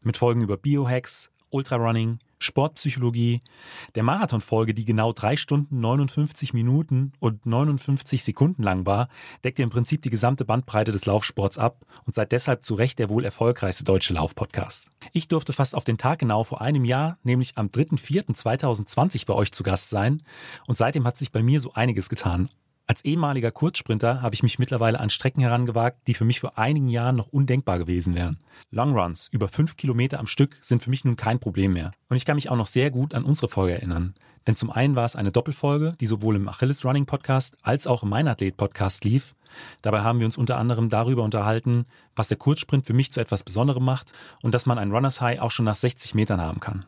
Mit Folgen über Biohacks, Ultrarunning, Sportpsychologie, der Marathonfolge, die genau 3 Stunden 59 Minuten und 59 Sekunden lang war, deckt im Prinzip die gesamte Bandbreite des Laufsports ab und seid deshalb zu Recht der wohl erfolgreichste deutsche Laufpodcast. Ich durfte fast auf den Tag genau vor einem Jahr, nämlich am 3.4.2020 bei euch zu Gast sein und seitdem hat sich bei mir so einiges getan. Als ehemaliger Kurzsprinter habe ich mich mittlerweile an Strecken herangewagt, die für mich vor einigen Jahren noch undenkbar gewesen wären. Longruns über fünf Kilometer am Stück sind für mich nun kein Problem mehr. Und ich kann mich auch noch sehr gut an unsere Folge erinnern. Denn zum einen war es eine Doppelfolge, die sowohl im Achilles Running Podcast als auch im Meinathlet Podcast lief. Dabei haben wir uns unter anderem darüber unterhalten, was der Kurzsprint für mich zu etwas Besonderem macht und dass man ein Runners High auch schon nach 60 Metern haben kann.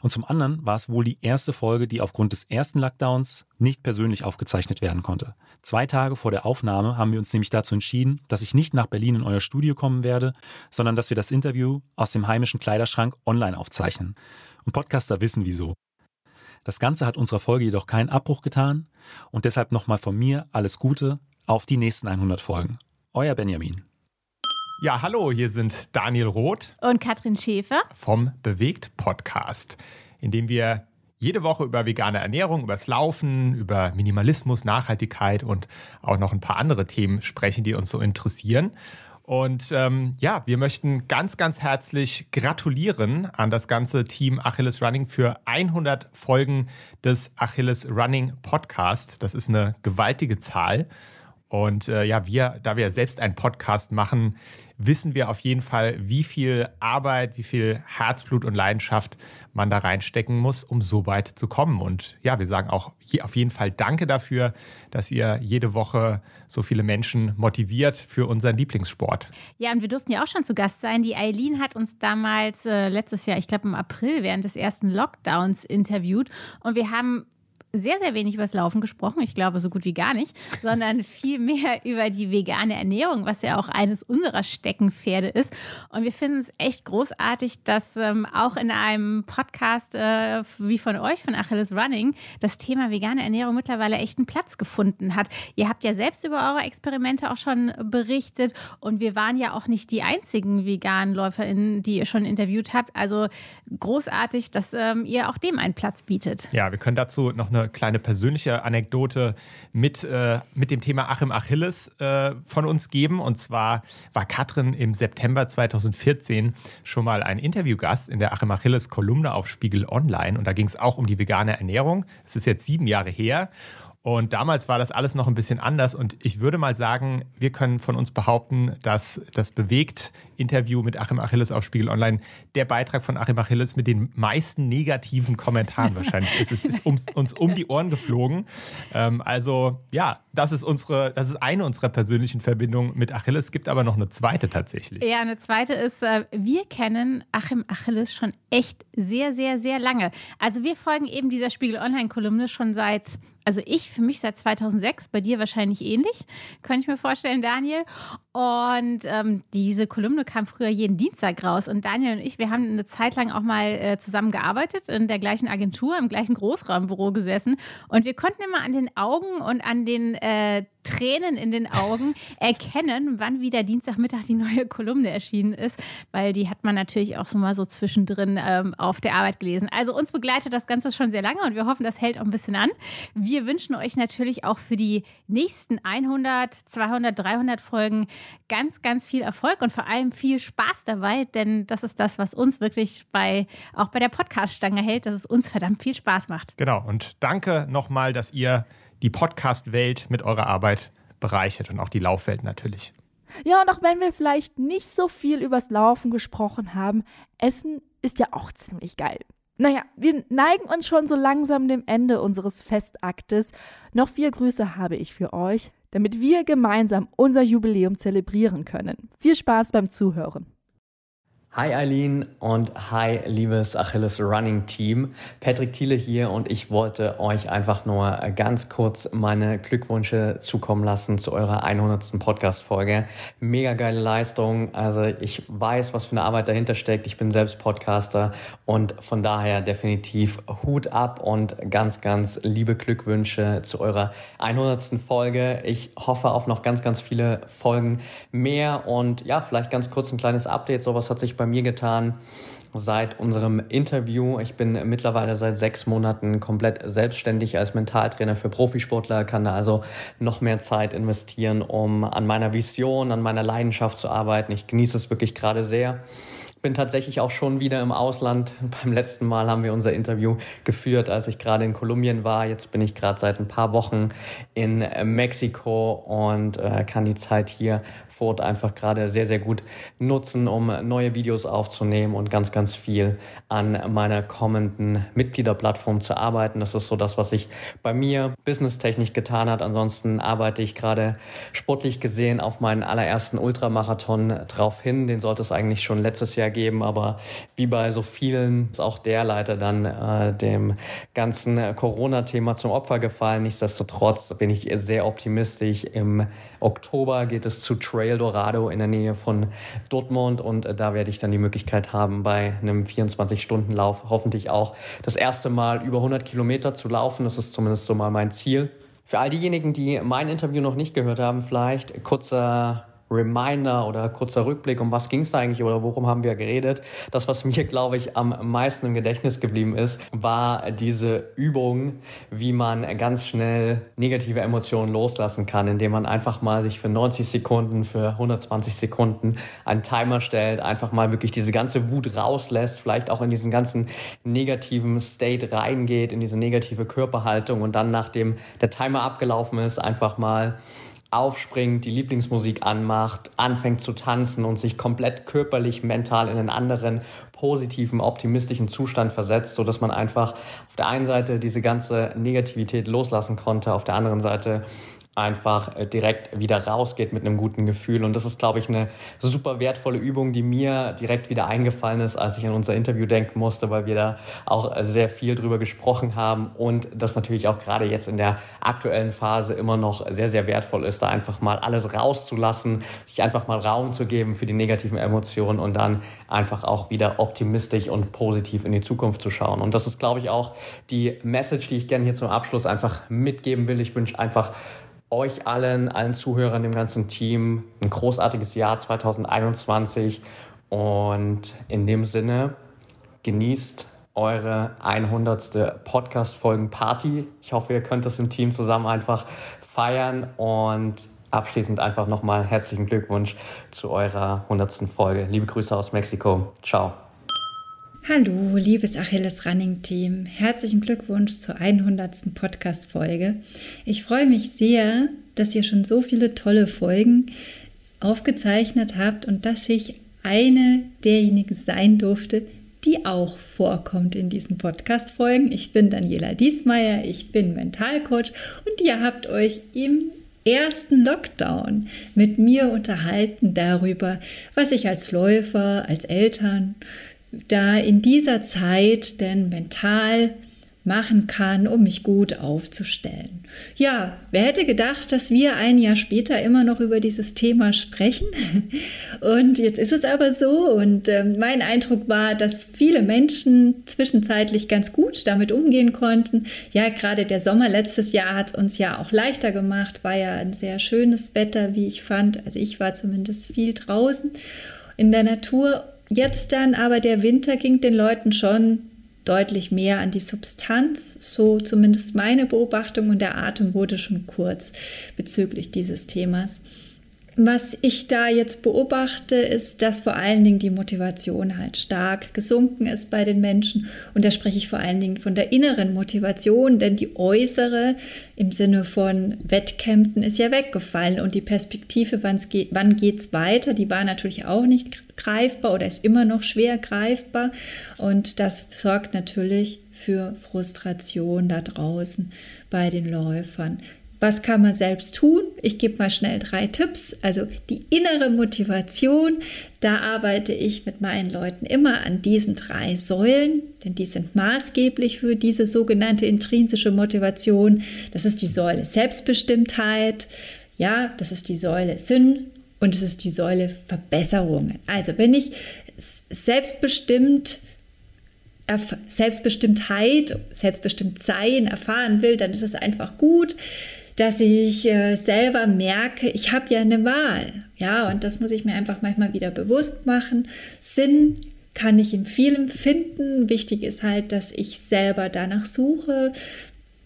Und zum anderen war es wohl die erste Folge, die aufgrund des ersten Lockdowns nicht persönlich aufgezeichnet werden konnte. Zwei Tage vor der Aufnahme haben wir uns nämlich dazu entschieden, dass ich nicht nach Berlin in euer Studio kommen werde, sondern dass wir das Interview aus dem heimischen Kleiderschrank online aufzeichnen. Und Podcaster wissen wieso. Das Ganze hat unserer Folge jedoch keinen Abbruch getan und deshalb nochmal von mir alles Gute auf die nächsten 100 Folgen. Euer Benjamin. Ja, hallo, hier sind Daniel Roth und Katrin Schäfer vom Bewegt Podcast, in dem wir jede Woche über vegane Ernährung, übers Laufen, über Minimalismus, Nachhaltigkeit und auch noch ein paar andere Themen sprechen, die uns so interessieren. Und ähm, ja, wir möchten ganz, ganz herzlich gratulieren an das ganze Team Achilles Running für 100 Folgen des Achilles Running Podcast. Das ist eine gewaltige Zahl. Und äh, ja, wir, da wir selbst einen Podcast machen, wissen wir auf jeden Fall, wie viel Arbeit, wie viel Herzblut und Leidenschaft man da reinstecken muss, um so weit zu kommen. Und ja, wir sagen auch auf jeden Fall Danke dafür, dass ihr jede Woche so viele Menschen motiviert für unseren Lieblingssport. Ja, und wir durften ja auch schon zu Gast sein. Die Eileen hat uns damals äh, letztes Jahr, ich glaube im April, während des ersten Lockdowns interviewt. Und wir haben sehr, sehr wenig über das Laufen gesprochen. Ich glaube, so gut wie gar nicht, (laughs) sondern viel mehr über die vegane Ernährung, was ja auch eines unserer Steckenpferde ist. Und wir finden es echt großartig, dass ähm, auch in einem Podcast äh, wie von euch, von Achilles Running, das Thema vegane Ernährung mittlerweile echt einen Platz gefunden hat. Ihr habt ja selbst über eure Experimente auch schon berichtet und wir waren ja auch nicht die einzigen veganen LäuferInnen, die ihr schon interviewt habt. Also großartig, dass ähm, ihr auch dem einen Platz bietet. Ja, wir können dazu noch eine kleine persönliche Anekdote mit, äh, mit dem Thema Achim Achilles äh, von uns geben. Und zwar war Katrin im September 2014 schon mal ein Interviewgast in der Achim Achilles Kolumne auf Spiegel Online. Und da ging es auch um die vegane Ernährung. Es ist jetzt sieben Jahre her. Und damals war das alles noch ein bisschen anders. Und ich würde mal sagen, wir können von uns behaupten, dass das Bewegt-Interview mit Achim Achilles auf Spiegel Online der Beitrag von Achim Achilles mit den meisten negativen Kommentaren wahrscheinlich ist. Es ist uns, uns um die Ohren geflogen. Ähm, also ja, das ist unsere, das ist eine unserer persönlichen Verbindungen mit Achilles. Es gibt aber noch eine zweite tatsächlich. Ja, eine zweite ist, äh, wir kennen Achim Achilles schon echt sehr, sehr, sehr lange. Also wir folgen eben dieser Spiegel Online-Kolumne schon seit also ich für mich seit 2006, bei dir wahrscheinlich ähnlich, könnte ich mir vorstellen, Daniel. Und ähm, diese Kolumne kam früher jeden Dienstag raus. Und Daniel und ich, wir haben eine Zeit lang auch mal äh, zusammen in der gleichen Agentur, im gleichen Großraumbüro gesessen. Und wir konnten immer an den Augen und an den äh, Tränen in den Augen (laughs) erkennen, wann wieder Dienstagmittag die neue Kolumne erschienen ist, weil die hat man natürlich auch so mal so zwischendrin ähm, auf der Arbeit gelesen. Also uns begleitet das Ganze schon sehr lange und wir hoffen, das hält auch ein bisschen an. Wir wünschen euch natürlich auch für die nächsten 100, 200, 300 Folgen ganz, ganz viel Erfolg und vor allem viel Spaß dabei, denn das ist das, was uns wirklich bei, auch bei der Podcast-Stange hält, dass es uns verdammt viel Spaß macht. Genau. Und danke nochmal, dass ihr die Podcast-Welt mit eurer Arbeit bereichert und auch die Laufwelt natürlich. Ja, und auch wenn wir vielleicht nicht so viel übers Laufen gesprochen haben, Essen ist ja auch ziemlich geil. Naja, wir neigen uns schon so langsam dem Ende unseres Festaktes. Noch vier Grüße habe ich für euch, damit wir gemeinsam unser Jubiläum zelebrieren können. Viel Spaß beim Zuhören. Hi Eileen und hi liebes Achilles Running Team. Patrick Thiele hier und ich wollte euch einfach nur ganz kurz meine Glückwünsche zukommen lassen zu eurer 100. Podcast-Folge. Mega geile Leistung. Also ich weiß, was für eine Arbeit dahinter steckt. Ich bin selbst Podcaster und von daher definitiv Hut ab und ganz, ganz liebe Glückwünsche zu eurer 100. Folge. Ich hoffe auf noch ganz, ganz viele Folgen mehr und ja, vielleicht ganz kurz ein kleines Update. Sowas hat sich bei mir getan seit unserem Interview. Ich bin mittlerweile seit sechs Monaten komplett selbstständig als Mentaltrainer für Profisportler, kann da also noch mehr Zeit investieren, um an meiner Vision, an meiner Leidenschaft zu arbeiten. Ich genieße es wirklich gerade sehr bin tatsächlich auch schon wieder im Ausland. (laughs) Beim letzten Mal haben wir unser Interview geführt, als ich gerade in Kolumbien war. Jetzt bin ich gerade seit ein paar Wochen in Mexiko und äh, kann die Zeit hier Frankfurt einfach gerade sehr, sehr gut nutzen, um neue Videos aufzunehmen und ganz, ganz viel an meiner kommenden Mitgliederplattform zu arbeiten. Das ist so das, was sich bei mir businesstechnisch getan hat. Ansonsten arbeite ich gerade sportlich gesehen auf meinen allerersten Ultramarathon drauf hin. Den sollte es eigentlich schon letztes Jahr geben, aber wie bei so vielen ist auch der leider dann äh, dem ganzen Corona-Thema zum Opfer gefallen. Nichtsdestotrotz bin ich sehr optimistisch. Im Oktober geht es zu Trail Dorado in der Nähe von Dortmund und äh, da werde ich dann die Möglichkeit haben, bei einem 24-Stunden-Lauf hoffentlich auch das erste Mal über 100 Kilometer zu laufen. Das ist zumindest so mal mein Ziel. Für all diejenigen, die mein Interview noch nicht gehört haben, vielleicht kurzer Reminder oder kurzer Rückblick, um was ging es da eigentlich oder worum haben wir geredet. Das, was mir, glaube ich, am meisten im Gedächtnis geblieben ist, war diese Übung, wie man ganz schnell negative Emotionen loslassen kann, indem man einfach mal sich für 90 Sekunden, für 120 Sekunden einen Timer stellt, einfach mal wirklich diese ganze Wut rauslässt, vielleicht auch in diesen ganzen negativen State reingeht, in diese negative Körperhaltung und dann, nachdem der Timer abgelaufen ist, einfach mal aufspringt, die Lieblingsmusik anmacht, anfängt zu tanzen und sich komplett körperlich, mental in einen anderen positiven, optimistischen Zustand versetzt, so dass man einfach auf der einen Seite diese ganze Negativität loslassen konnte, auf der anderen Seite einfach äh, direkt wieder rausgeht mit einem guten Gefühl. Und das ist, glaube ich, eine super wertvolle Übung, die mir direkt wieder eingefallen ist, als ich an unser Interview denken musste, weil wir da auch sehr viel drüber gesprochen haben und das natürlich auch gerade jetzt in der aktuellen Phase immer noch sehr, sehr wertvoll ist, da einfach mal alles rauszulassen, sich einfach mal Raum zu geben für die negativen Emotionen und dann einfach auch wieder optimistisch und positiv in die Zukunft zu schauen. Und das ist, glaube ich, auch die Message, die ich gerne hier zum Abschluss einfach mitgeben will. Ich wünsche einfach euch allen, allen Zuhörern, dem ganzen Team ein großartiges Jahr 2021 und in dem Sinne genießt eure 100. Podcast-Folgen-Party. Ich hoffe, ihr könnt das im Team zusammen einfach feiern und abschließend einfach nochmal herzlichen Glückwunsch zu eurer 100. Folge. Liebe Grüße aus Mexiko. Ciao. Hallo, liebes Achilles Running Team. Herzlichen Glückwunsch zur 100. Podcast-Folge. Ich freue mich sehr, dass ihr schon so viele tolle Folgen aufgezeichnet habt und dass ich eine derjenigen sein durfte, die auch vorkommt in diesen Podcast-Folgen. Ich bin Daniela Diesmeier, ich bin Mentalcoach und ihr habt euch im ersten Lockdown mit mir unterhalten darüber, was ich als Läufer, als Eltern, da in dieser Zeit denn mental machen kann, um mich gut aufzustellen. Ja, wer hätte gedacht, dass wir ein Jahr später immer noch über dieses Thema sprechen? (laughs) Und jetzt ist es aber so. Und äh, mein Eindruck war, dass viele Menschen zwischenzeitlich ganz gut damit umgehen konnten. Ja, gerade der Sommer letztes Jahr hat es uns ja auch leichter gemacht. War ja ein sehr schönes Wetter, wie ich fand. Also ich war zumindest viel draußen in der Natur Jetzt dann aber der Winter ging den Leuten schon deutlich mehr an die Substanz, so zumindest meine Beobachtung und der Atem wurde schon kurz bezüglich dieses Themas. Was ich da jetzt beobachte, ist, dass vor allen Dingen die Motivation halt stark gesunken ist bei den Menschen. Und da spreche ich vor allen Dingen von der inneren Motivation, denn die äußere im Sinne von Wettkämpfen ist ja weggefallen. Und die Perspektive, geht, wann geht's weiter, die war natürlich auch nicht greifbar oder ist immer noch schwer greifbar. Und das sorgt natürlich für Frustration da draußen bei den Läufern. Was kann man selbst tun? Ich gebe mal schnell drei Tipps. Also die innere Motivation, da arbeite ich mit meinen Leuten immer an diesen drei Säulen, denn die sind maßgeblich für diese sogenannte intrinsische Motivation. Das ist die Säule Selbstbestimmtheit, ja, das ist die Säule Sinn und es ist die Säule Verbesserungen. Also wenn ich selbstbestimmt Selbstbestimmtheit, selbstbestimmt sein erfahren will, dann ist es einfach gut, dass ich äh, selber merke, ich habe ja eine Wahl. Ja, und das muss ich mir einfach manchmal wieder bewusst machen. Sinn kann ich in vielem finden. Wichtig ist halt, dass ich selber danach suche.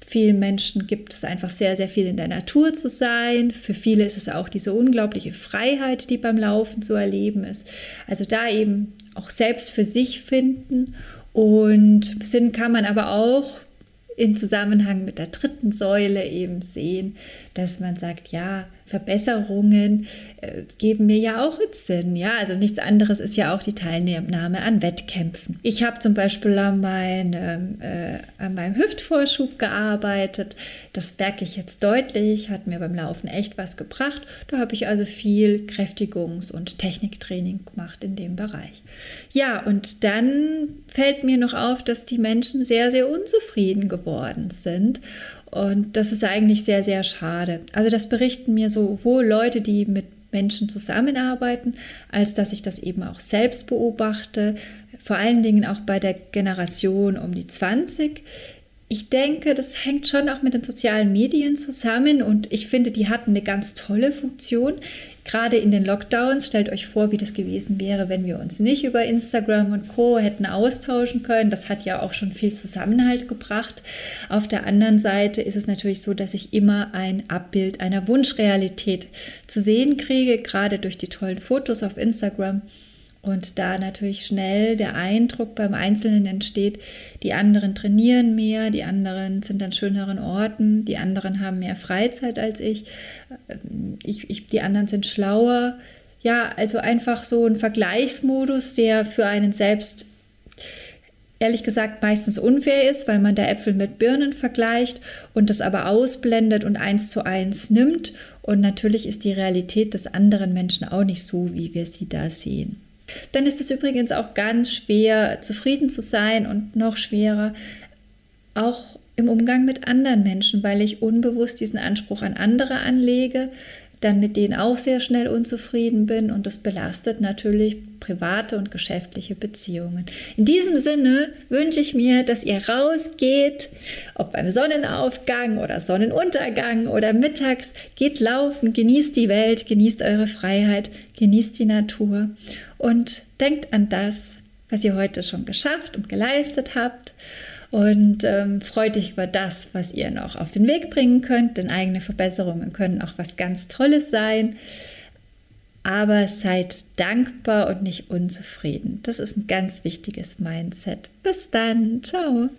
Vielen Menschen gibt es einfach sehr, sehr viel in der Natur zu sein. Für viele ist es auch diese unglaubliche Freiheit, die beim Laufen zu erleben ist. Also da eben auch selbst für sich finden. Und Sinn kann man aber auch in Zusammenhang mit der dritten Säule eben sehen, dass man sagt, ja, Verbesserungen äh, geben mir ja auch Sinn. Ja, also nichts anderes ist ja auch die Teilnahme an Wettkämpfen. Ich habe zum Beispiel an, meinem, äh, an meinem Hüftvorschub gearbeitet. Das merke ich jetzt deutlich, hat mir beim Laufen echt was gebracht. Da habe ich also viel Kräftigungs- und Techniktraining gemacht in dem Bereich. Ja, und dann fällt mir noch auf, dass die Menschen sehr, sehr unzufrieden geworden sind. Und das ist eigentlich sehr, sehr schade. Also das berichten mir sowohl Leute, die mit Menschen zusammenarbeiten, als dass ich das eben auch selbst beobachte, vor allen Dingen auch bei der Generation um die 20. Ich denke, das hängt schon auch mit den sozialen Medien zusammen und ich finde, die hatten eine ganz tolle Funktion. Gerade in den Lockdowns, stellt euch vor, wie das gewesen wäre, wenn wir uns nicht über Instagram und Co hätten austauschen können. Das hat ja auch schon viel Zusammenhalt gebracht. Auf der anderen Seite ist es natürlich so, dass ich immer ein Abbild einer Wunschrealität zu sehen kriege, gerade durch die tollen Fotos auf Instagram. Und da natürlich schnell der Eindruck beim Einzelnen entsteht, die anderen trainieren mehr, die anderen sind an schöneren Orten, die anderen haben mehr Freizeit als ich, ich, ich die anderen sind schlauer. Ja, also einfach so ein Vergleichsmodus, der für einen selbst ehrlich gesagt meistens unfair ist, weil man da Äpfel mit Birnen vergleicht und das aber ausblendet und eins zu eins nimmt. Und natürlich ist die Realität des anderen Menschen auch nicht so, wie wir sie da sehen. Dann ist es übrigens auch ganz schwer, zufrieden zu sein und noch schwerer, auch im Umgang mit anderen Menschen, weil ich unbewusst diesen Anspruch an andere anlege, dann mit denen auch sehr schnell unzufrieden bin und das belastet natürlich private und geschäftliche Beziehungen. In diesem Sinne wünsche ich mir, dass ihr rausgeht, ob beim Sonnenaufgang oder Sonnenuntergang oder mittags, geht laufen, genießt die Welt, genießt eure Freiheit, genießt die Natur und denkt an das, was ihr heute schon geschafft und geleistet habt und ähm, freut euch über das, was ihr noch auf den Weg bringen könnt, denn eigene Verbesserungen können auch was ganz Tolles sein. Aber seid dankbar und nicht unzufrieden. Das ist ein ganz wichtiges Mindset. Bis dann. Ciao.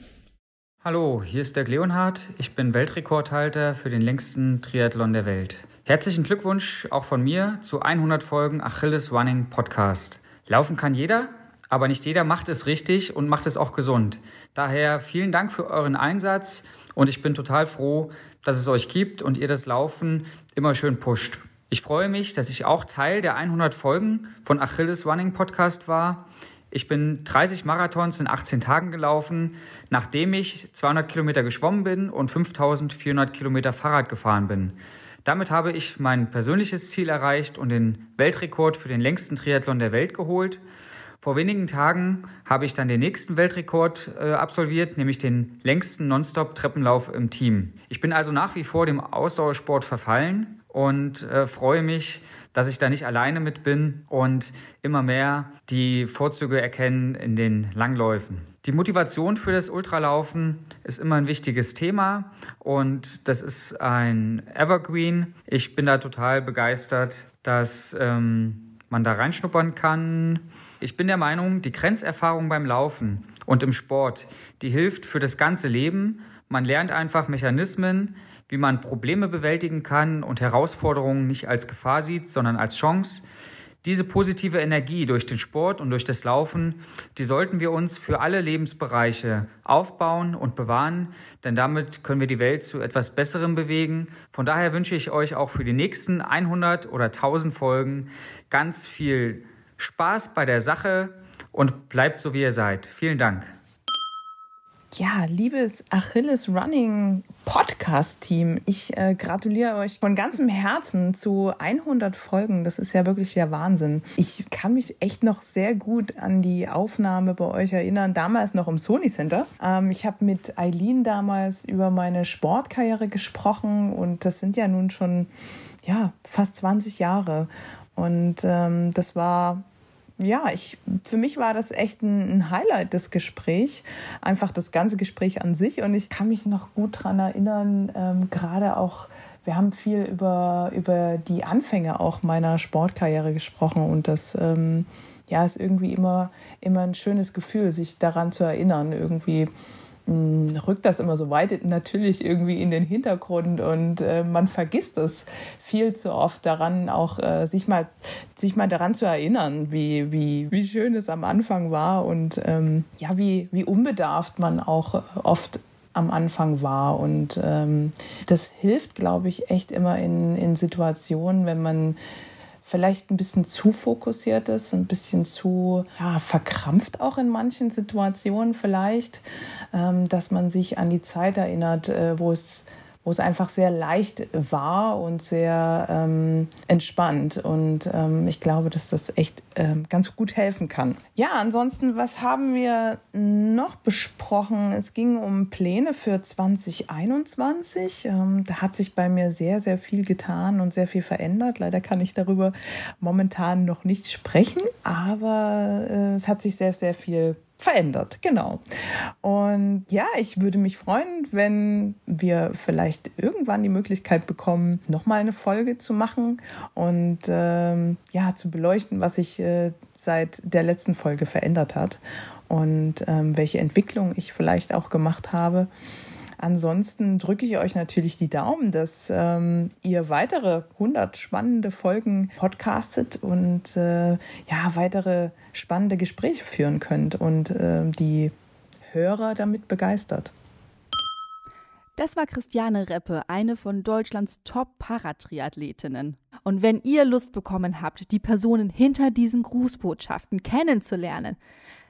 Hallo, hier ist der Leonhard. Ich bin Weltrekordhalter für den längsten Triathlon der Welt. Herzlichen Glückwunsch auch von mir zu 100 Folgen Achilles Running Podcast. Laufen kann jeder, aber nicht jeder macht es richtig und macht es auch gesund. Daher vielen Dank für euren Einsatz und ich bin total froh, dass es euch gibt und ihr das Laufen immer schön pusht. Ich freue mich, dass ich auch Teil der 100 Folgen von Achilles Running Podcast war. Ich bin 30 Marathons in 18 Tagen gelaufen, nachdem ich 200 Kilometer geschwommen bin und 5400 Kilometer Fahrrad gefahren bin. Damit habe ich mein persönliches Ziel erreicht und den Weltrekord für den längsten Triathlon der Welt geholt. Vor wenigen Tagen habe ich dann den nächsten Weltrekord äh, absolviert, nämlich den längsten Nonstop-Treppenlauf im Team. Ich bin also nach wie vor dem Ausdauersport verfallen und äh, freue mich, dass ich da nicht alleine mit bin und immer mehr die Vorzüge erkennen in den Langläufen. Die Motivation für das Ultralaufen ist immer ein wichtiges Thema und das ist ein Evergreen. Ich bin da total begeistert, dass ähm, man da reinschnuppern kann ich bin der Meinung, die Grenzerfahrung beim Laufen und im Sport, die hilft für das ganze Leben. Man lernt einfach Mechanismen, wie man Probleme bewältigen kann und Herausforderungen nicht als Gefahr sieht, sondern als Chance. Diese positive Energie durch den Sport und durch das Laufen, die sollten wir uns für alle Lebensbereiche aufbauen und bewahren, denn damit können wir die Welt zu etwas Besserem bewegen. Von daher wünsche ich euch auch für die nächsten 100 oder 1000 Folgen ganz viel Spaß bei der Sache und bleibt so, wie ihr seid. Vielen Dank. Ja, liebes Achilles Running Podcast Team, ich äh, gratuliere euch von ganzem Herzen zu 100 Folgen. Das ist ja wirklich der Wahnsinn. Ich kann mich echt noch sehr gut an die Aufnahme bei euch erinnern, damals noch im Sony Center. Ähm, ich habe mit Eileen damals über meine Sportkarriere gesprochen und das sind ja nun schon ja, fast 20 Jahre. Und ähm, das war ja, ich, für mich war das echt ein, ein Highlight, das Gespräch. Einfach das ganze Gespräch an sich. Und ich kann mich noch gut daran erinnern, ähm, gerade auch, wir haben viel über, über die Anfänge auch meiner Sportkarriere gesprochen. Und das ähm, ja, ist irgendwie immer, immer ein schönes Gefühl, sich daran zu erinnern. Irgendwie rückt das immer so weit natürlich irgendwie in den Hintergrund und äh, man vergisst es viel zu oft daran, auch äh, sich, mal, sich mal daran zu erinnern, wie, wie, wie schön es am Anfang war und ähm, ja, wie, wie unbedarft man auch oft am Anfang war. Und ähm, das hilft, glaube ich, echt immer in, in Situationen, wenn man vielleicht ein bisschen zu fokussiert ist, ein bisschen zu ja, verkrampft auch in manchen Situationen vielleicht, ähm, dass man sich an die Zeit erinnert, äh, wo es wo es einfach sehr leicht war und sehr ähm, entspannt. Und ähm, ich glaube, dass das echt ähm, ganz gut helfen kann. Ja, ansonsten, was haben wir noch besprochen? Es ging um Pläne für 2021. Ähm, da hat sich bei mir sehr, sehr viel getan und sehr viel verändert. Leider kann ich darüber momentan noch nicht sprechen, aber äh, es hat sich sehr, sehr viel verändert, genau. Und ja, ich würde mich freuen, wenn wir vielleicht irgendwann die Möglichkeit bekommen, nochmal eine Folge zu machen und ähm, ja, zu beleuchten, was sich äh, seit der letzten Folge verändert hat und ähm, welche Entwicklung ich vielleicht auch gemacht habe. Ansonsten drücke ich euch natürlich die Daumen, dass ähm, ihr weitere 100 spannende Folgen podcastet und äh, ja, weitere spannende Gespräche führen könnt und äh, die Hörer damit begeistert. Das war Christiane Reppe, eine von Deutschlands Top-Paratriathletinnen. Und wenn ihr Lust bekommen habt, die Personen hinter diesen Grußbotschaften kennenzulernen,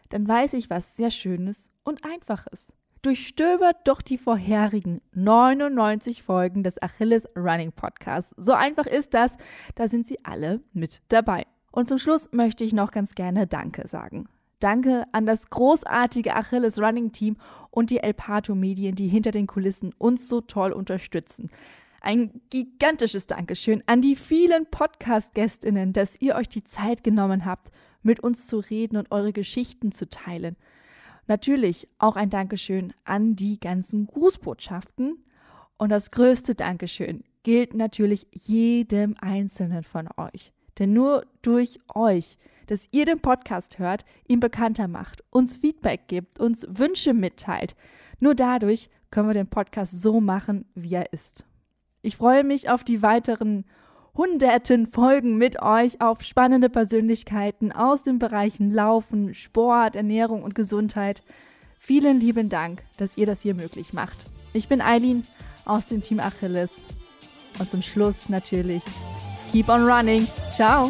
dann weiß ich was sehr Schönes und Einfaches. Durchstöbert doch die vorherigen 99 Folgen des Achilles Running Podcasts. So einfach ist das, da sind sie alle mit dabei. Und zum Schluss möchte ich noch ganz gerne Danke sagen. Danke an das großartige Achilles Running Team und die El Pato Medien, die hinter den Kulissen uns so toll unterstützen. Ein gigantisches Dankeschön an die vielen Podcast-GästInnen, dass ihr euch die Zeit genommen habt, mit uns zu reden und eure Geschichten zu teilen. Natürlich auch ein Dankeschön an die ganzen Grußbotschaften. Und das größte Dankeschön gilt natürlich jedem Einzelnen von euch. Denn nur durch euch, dass ihr den Podcast hört, ihn bekannter macht, uns Feedback gibt, uns Wünsche mitteilt, nur dadurch können wir den Podcast so machen, wie er ist. Ich freue mich auf die weiteren hunderten Folgen mit euch auf spannende Persönlichkeiten aus den Bereichen Laufen, Sport, Ernährung und Gesundheit. Vielen lieben Dank, dass ihr das hier möglich macht. Ich bin Eileen aus dem Team Achilles. Und zum Schluss natürlich, keep on running. Ciao.